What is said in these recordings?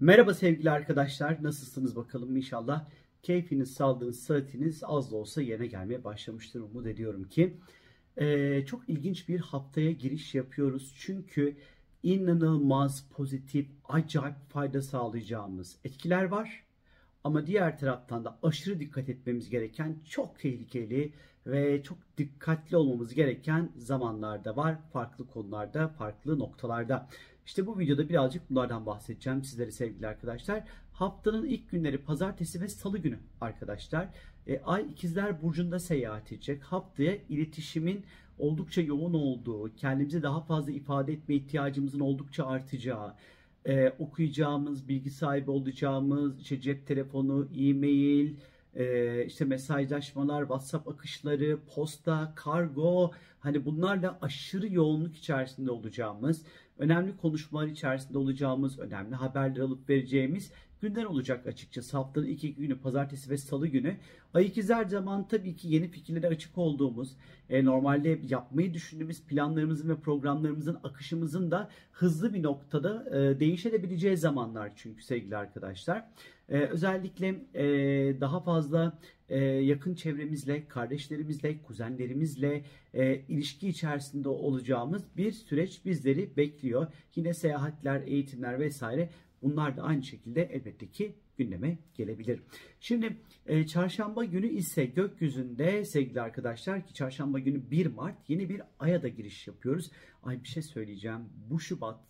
Merhaba sevgili arkadaşlar. Nasılsınız bakalım inşallah. Keyfiniz, sağlığınız, sıhhatiniz az da olsa yerine gelmeye başlamıştır. Umut ediyorum ki. Ee, çok ilginç bir haftaya giriş yapıyoruz. Çünkü inanılmaz pozitif, acayip fayda sağlayacağımız etkiler var. Ama diğer taraftan da aşırı dikkat etmemiz gereken çok tehlikeli ve çok dikkatli olmamız gereken zamanlarda var. Farklı konularda, farklı noktalarda. İşte bu videoda birazcık bunlardan bahsedeceğim sizlere sevgili arkadaşlar. Haftanın ilk günleri pazartesi ve salı günü arkadaşlar. E, Ay ikizler burcunda seyahat edecek. Haftaya iletişimin oldukça yoğun olduğu, kendimizi daha fazla ifade etme ihtiyacımızın oldukça artacağı, e, okuyacağımız, bilgi sahibi olacağımız, işte cep telefonu, e-mail, e, işte mesajlaşmalar, WhatsApp akışları, posta, kargo, hani bunlarla aşırı yoğunluk içerisinde olacağımız, önemli konuşmalar içerisinde olacağımız, önemli haberler alıp vereceğimiz günler olacak açıkçası. Haftanın iki günü pazartesi ve salı günü. Ay ikizler zaman tabii ki yeni fikirlere açık olduğumuz, e, normalde yapmayı düşündüğümüz planlarımızın ve programlarımızın akışımızın da hızlı bir noktada e, değişebileceği zamanlar çünkü sevgili arkadaşlar. E, özellikle e, daha fazla e, yakın çevremizle, kardeşlerimizle, kuzenlerimizle e, ilişki içerisinde olacağımız bir süreç bizleri bekliyor. Yine seyahatler, eğitimler vesaire Bunlar da aynı şekilde elbette ki gündeme gelebilir. Şimdi e, çarşamba günü ise gökyüzünde sevgili arkadaşlar ki çarşamba günü 1 Mart yeni bir aya da giriş yapıyoruz. Ay bir şey söyleyeceğim. Bu Şubat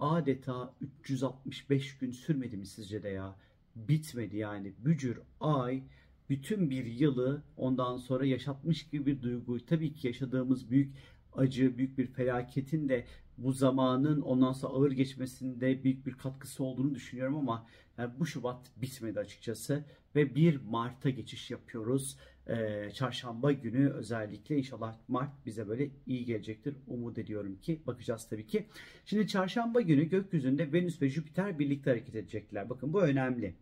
adeta 365 gün sürmedi mi sizce de ya? Bitmedi yani. Bücür ay bütün bir yılı ondan sonra yaşatmış gibi bir duyguyu tabii ki yaşadığımız büyük acı, büyük bir felaketin de bu zamanın ondan sonra ağır geçmesinde büyük bir katkısı olduğunu düşünüyorum ama yani bu Şubat bitmedi açıkçası ve 1 Mart'a geçiş yapıyoruz. Ee, çarşamba günü özellikle inşallah Mart bize böyle iyi gelecektir. Umut ediyorum ki bakacağız tabii ki. Şimdi çarşamba günü gökyüzünde Venüs ve Jüpiter birlikte hareket edecekler. Bakın bu önemli.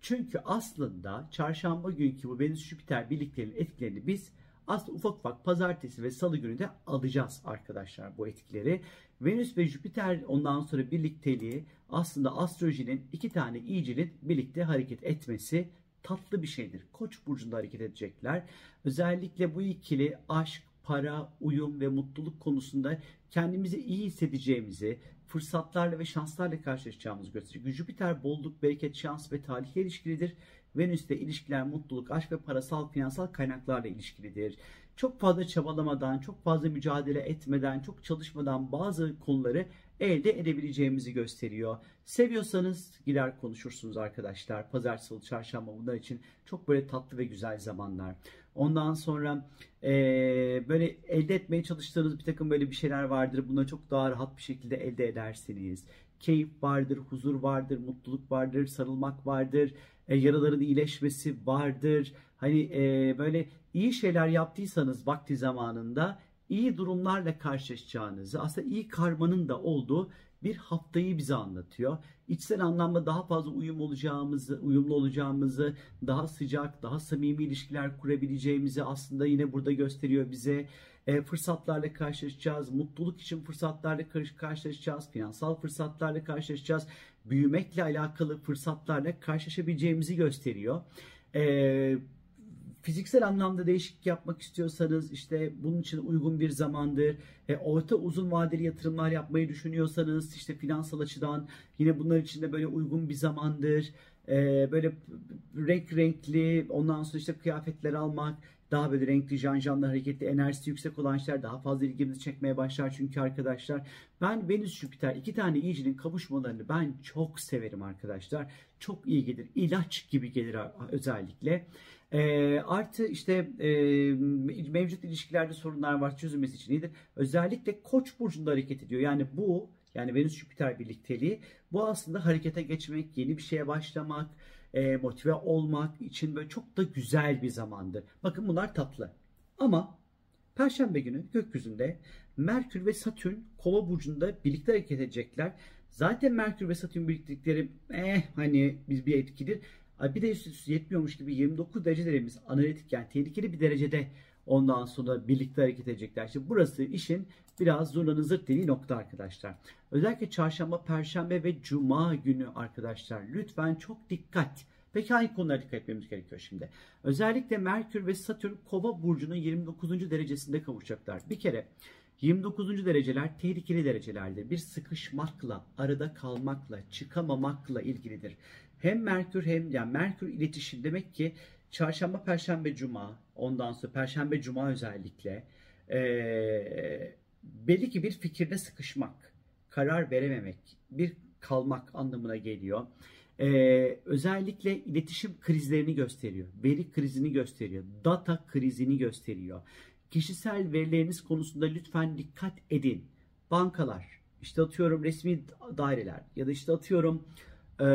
Çünkü aslında çarşamba günkü bu Venüs Jüpiter birliklerin etkilerini biz aslında ufak ufak pazartesi ve salı günü de alacağız arkadaşlar bu etkileri. Venüs ve Jüpiter ondan sonra birlikteliği aslında astrolojinin iki tane iyicinin birlikte hareket etmesi tatlı bir şeydir. Koç burcunda hareket edecekler. Özellikle bu ikili aşk, para, uyum ve mutluluk konusunda kendimizi iyi hissedeceğimizi, fırsatlarla ve şanslarla karşılaşacağımızı gösteriyor. Jüpiter bolluk, bereket, şans ve talihle ilişkilidir. Venüs'te ilişkiler, mutluluk, aşk ve parasal, finansal kaynaklarla ilişkilidir. Çok fazla çabalamadan, çok fazla mücadele etmeden, çok çalışmadan bazı konuları elde edebileceğimizi gösteriyor. Seviyorsanız gider konuşursunuz arkadaşlar. Pazar, salı, çarşamba bunlar için çok böyle tatlı ve güzel zamanlar. Ondan sonra e, böyle elde etmeye çalıştığınız bir takım böyle bir şeyler vardır. Bunları çok daha rahat bir şekilde elde edersiniz keyif vardır, huzur vardır, mutluluk vardır, sarılmak vardır, e, yaraların iyileşmesi vardır. Hani e, böyle iyi şeyler yaptıysanız vakti zamanında iyi durumlarla karşılaşacağınızı, aslında iyi karmanın da olduğu bir haftayı bize anlatıyor. İçsel anlamda daha fazla uyum olacağımızı, uyumlu olacağımızı, daha sıcak, daha samimi ilişkiler kurabileceğimizi aslında yine burada gösteriyor bize. E, fırsatlarla karşılaşacağız, mutluluk için fırsatlarla karşılaşacağız, finansal fırsatlarla karşılaşacağız, büyümekle alakalı fırsatlarla karşılaşabileceğimizi gösteriyor. E, fiziksel anlamda değişiklik yapmak istiyorsanız işte bunun için uygun bir zamandır. E, orta uzun vadeli yatırımlar yapmayı düşünüyorsanız işte finansal açıdan yine bunlar için de böyle uygun bir zamandır. E, böyle renk renkli ondan sonra işte kıyafetler almak daha böyle renkli, janjanlı, hareketli, enerjisi yüksek olan şeyler daha fazla ilgimizi çekmeye başlar çünkü arkadaşlar. Ben Venüs Jüpiter iki tane iyicinin kavuşmalarını ben çok severim arkadaşlar. Çok iyi gelir. ilaç gibi gelir özellikle. E, artı işte e, mevcut ilişkilerde sorunlar var çözülmesi için iyidir. Özellikle Koç burcunda hareket ediyor. Yani bu yani Venüs Jüpiter birlikteliği bu aslında harekete geçmek, yeni bir şeye başlamak, e, motive olmak için böyle çok da güzel bir zamandır. Bakın bunlar tatlı. Ama Perşembe günü gökyüzünde Merkür ve Satürn Kova burcunda birlikte hareket edecekler. Zaten Merkür ve Satürn birliktelikleri eh hani biz bir etkidir. Bir de üst üste yetmiyormuş gibi 29 derecelerimiz analitik yani tehlikeli bir derecede Ondan sonra birlikte hareket edecekler. İşte burası işin biraz zurnanın zırt dediği nokta arkadaşlar. Özellikle çarşamba, perşembe ve cuma günü arkadaşlar lütfen çok dikkat. Peki hangi konulara dikkat etmemiz gerekiyor şimdi? Özellikle Merkür ve Satürn Kova burcunun 29. derecesinde kavuşacaklar. Bir kere 29. dereceler tehlikeli derecelerdir. Bir sıkışmakla, arada kalmakla, çıkamamakla ilgilidir. Hem Merkür hem yani Merkür iletişim demek ki çarşamba, perşembe, cuma, ondan sonra perşembe, cuma özellikle ee, belli ki bir fikirde sıkışmak, karar verememek, bir kalmak anlamına geliyor. Ee, özellikle iletişim krizlerini gösteriyor. Veri krizini gösteriyor. Data krizini gösteriyor. Kişisel verileriniz konusunda lütfen dikkat edin. Bankalar, işte atıyorum resmi daireler ya da işte atıyorum e,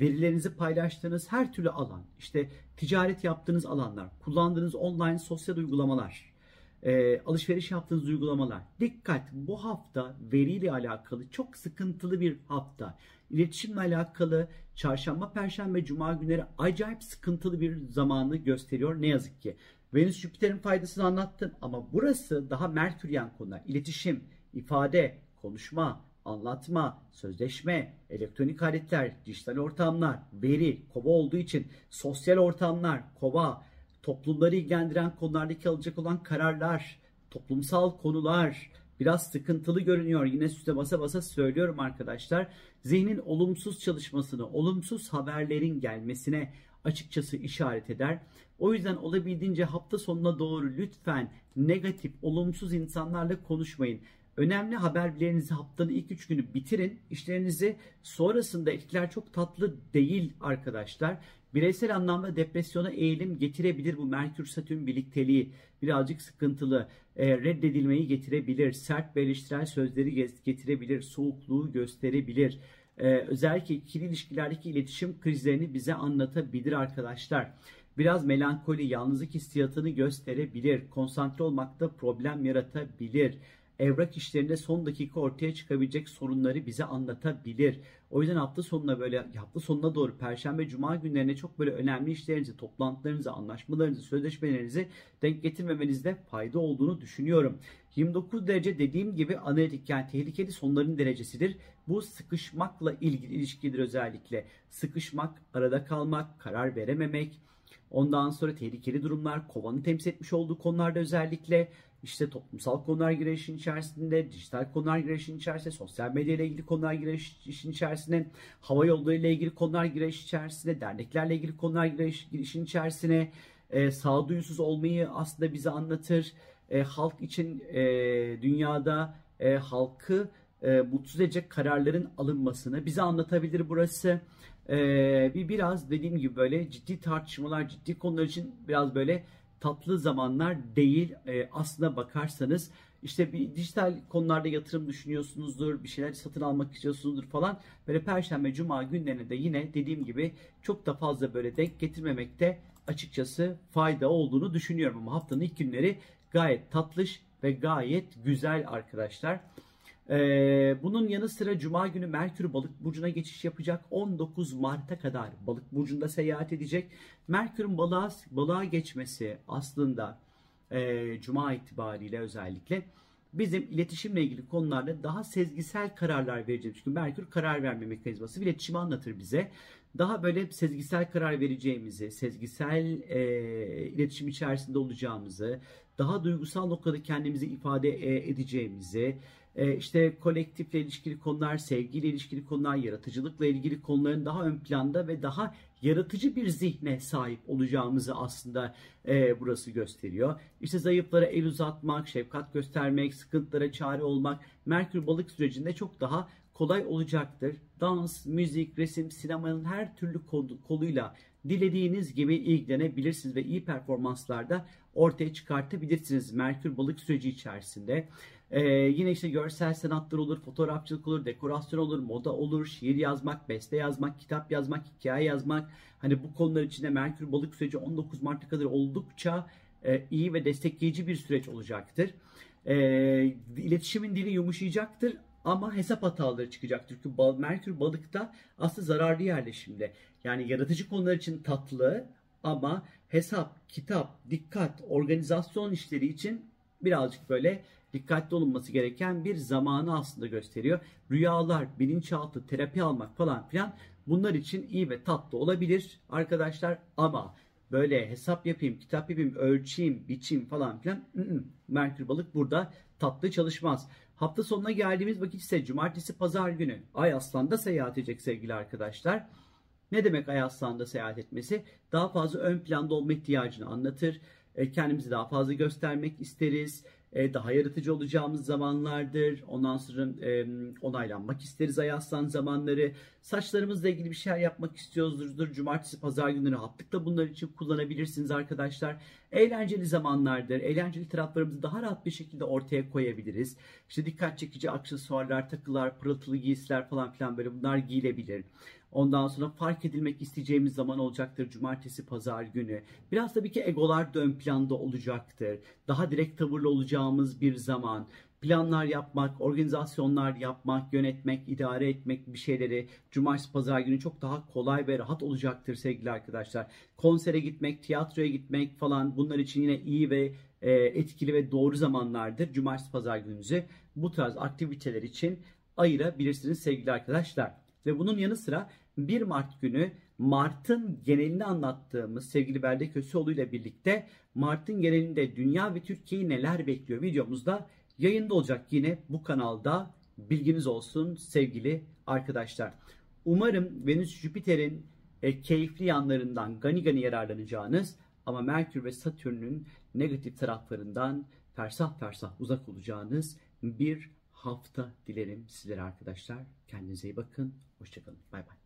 verilerinizi paylaştığınız her türlü alan, işte ticaret yaptığınız alanlar, kullandığınız online sosyal uygulamalar, e, alışveriş yaptığınız uygulamalar. Dikkat bu hafta veriyle alakalı çok sıkıntılı bir hafta. İletişimle alakalı çarşamba, perşembe, cuma günleri acayip sıkıntılı bir zamanı gösteriyor ne yazık ki. Venüs Jüpiter'in faydasını anlattım ama burası daha Merküryen konular. İletişim, ifade, konuşma, anlatma, sözleşme, elektronik aletler, dijital ortamlar, veri, kova olduğu için sosyal ortamlar, kova, toplumları ilgilendiren konulardaki alacak olan kararlar, toplumsal konular biraz sıkıntılı görünüyor. Yine üstte basa basa söylüyorum arkadaşlar. Zihnin olumsuz çalışmasını, olumsuz haberlerin gelmesine açıkçası işaret eder. O yüzden olabildiğince hafta sonuna doğru lütfen negatif, olumsuz insanlarla konuşmayın. Önemli haberlerinizi haftanın ilk üç günü bitirin. İşlerinizi sonrasında etkiler çok tatlı değil arkadaşlar. Bireysel anlamda depresyona eğilim getirebilir bu Merkür Satürn birlikteliği. Birazcık sıkıntılı. E, reddedilmeyi getirebilir. Sert ve eleştirel sözleri getirebilir. Soğukluğu gösterebilir. E, özellikle ikili ilişkilerdeki iletişim krizlerini bize anlatabilir arkadaşlar. Biraz melankoli, yalnızlık hissiyatını gösterebilir. Konsantre olmakta problem yaratabilir evrak işlerinde son dakika ortaya çıkabilecek sorunları bize anlatabilir. O yüzden hafta sonuna böyle hafta sonuna doğru perşembe cuma günlerine çok böyle önemli işlerinizi, toplantılarınızı, anlaşmalarınızı, sözleşmelerinizi denk getirmemenizde fayda olduğunu düşünüyorum. 29 derece dediğim gibi analitik yani tehlikeli sonların derecesidir. Bu sıkışmakla ilgili ilişkidir özellikle. Sıkışmak, arada kalmak, karar verememek, Ondan sonra tehlikeli durumlar, kovanın temsil etmiş olduğu konularda özellikle işte toplumsal konular girer işin içerisinde, dijital konular girer işin içerisinde, sosyal medya ile ilgili konular girer işin içerisine, hava yolları ile ilgili konular girer işin içerisine, derneklerle ilgili konular girer işin içerisine, e, sağduyusuz olmayı aslında bize anlatır. E, halk için e, dünyada e, halkı e, mutsuz edecek kararların alınmasını bize anlatabilir burası. E, bir biraz dediğim gibi böyle ciddi tartışmalar, ciddi konular için biraz böyle tatlı zamanlar değil. E, aslına bakarsanız işte bir dijital konularda yatırım düşünüyorsunuzdur, bir şeyler satın almak istiyorsunuzdur falan. Böyle perşembe, cuma günlerine de yine dediğim gibi çok da fazla böyle denk getirmemekte açıkçası fayda olduğunu düşünüyorum. Ama haftanın ilk günleri gayet tatlış ve gayet güzel arkadaşlar. Ee, bunun yanı sıra Cuma günü Merkür Balık Burcu'na geçiş yapacak. 19 Mart'a kadar Balık Burcu'nda seyahat edecek. Merkür'ün balığa, balığa geçmesi aslında e, Cuma itibariyle özellikle bizim iletişimle ilgili konularda daha sezgisel kararlar vereceğimiz. Çünkü Merkür karar verme mekanizması iletişimi anlatır bize. Daha böyle sezgisel karar vereceğimizi, sezgisel e, iletişim içerisinde olacağımızı, daha duygusal noktada kendimizi ifade e, edeceğimizi, e, işte kolektifle ilişkili konular, sevgiyle ilişkili konular, yaratıcılıkla ilgili konuların daha ön planda ve daha yaratıcı bir zihne sahip olacağımızı aslında e, burası gösteriyor. İşte zayıflara el uzatmak, şefkat göstermek, sıkıntılara çare olmak Merkür balık sürecinde çok daha kolay olacaktır. Dans, müzik, resim, sinemanın her türlü koluyla dilediğiniz gibi ilgilenebilirsiniz ve iyi performanslarda ortaya çıkartabilirsiniz Merkür balık süreci içerisinde. Ee, yine işte görsel sanatlar olur, fotoğrafçılık olur, dekorasyon olur, moda olur, şiir yazmak, beste yazmak, kitap yazmak, hikaye yazmak. Hani bu konular içinde Merkür balık süreci 19 Mart'a kadar oldukça e, iyi ve destekleyici bir süreç olacaktır. E, iletişimin dili yumuşayacaktır ama hesap hataları çıkacaktır. Çünkü Merkür balıkta aslında zararlı yerleşimde. Yani yaratıcı konular için tatlı ama hesap, kitap, dikkat, organizasyon işleri için birazcık böyle dikkatli olunması gereken bir zamanı aslında gösteriyor. Rüyalar, bilinçaltı, terapi almak falan filan bunlar için iyi ve tatlı olabilir arkadaşlar ama böyle hesap yapayım, kitap yapayım, ölçeyim, biçeyim falan filan ı-ı. Merkür balık burada tatlı çalışmaz. Hafta sonuna geldiğimiz vakit ise cumartesi pazar günü Ay Aslan'da seyahat edecek sevgili arkadaşlar. Ne demek Ay Aslan'da seyahat etmesi? Daha fazla ön planda olma ihtiyacını anlatır. E, kendimizi daha fazla göstermek isteriz. E, daha yaratıcı olacağımız zamanlardır. Ondan sonra e, onaylanmak isteriz Ay Aslan zamanları. Saçlarımızla ilgili bir şeyler yapmak istiyoruzdur. Cumartesi, pazar günleri rahatlıkla bunlar için kullanabilirsiniz arkadaşlar. Eğlenceli zamanlardır. Eğlenceli taraflarımızı daha rahat bir şekilde ortaya koyabiliriz. İşte dikkat çekici aksesuarlar, takılar, pırıltılı giysiler falan filan böyle bunlar giyilebilir. Ondan sonra fark edilmek isteyeceğimiz zaman olacaktır cumartesi pazar günü. Biraz tabii ki egolar da ön planda olacaktır. Daha direkt tavırlı olacağımız bir zaman. Planlar yapmak, organizasyonlar yapmak, yönetmek, idare etmek bir şeyleri cumartesi pazar günü çok daha kolay ve rahat olacaktır sevgili arkadaşlar. Konsere gitmek, tiyatroya gitmek falan bunlar için yine iyi ve e, etkili ve doğru zamanlardır. Cumartesi pazar gününüzü bu tarz aktiviteler için ayırabilirsiniz sevgili arkadaşlar. Ve bunun yanı sıra 1 Mart günü Mart'ın genelini anlattığımız sevgili Berde Köseoğlu ile birlikte Mart'ın genelinde dünya ve Türkiye'yi neler bekliyor videomuzda yayında olacak yine bu kanalda bilginiz olsun sevgili arkadaşlar. Umarım Venüs Jüpiter'in e, keyifli yanlarından gani gani yararlanacağınız ama Merkür ve Satürn'ün negatif taraflarından fersah fersah uzak olacağınız bir hafta dilerim sizlere arkadaşlar. Kendinize iyi bakın. Hoşçakalın. Bay bay.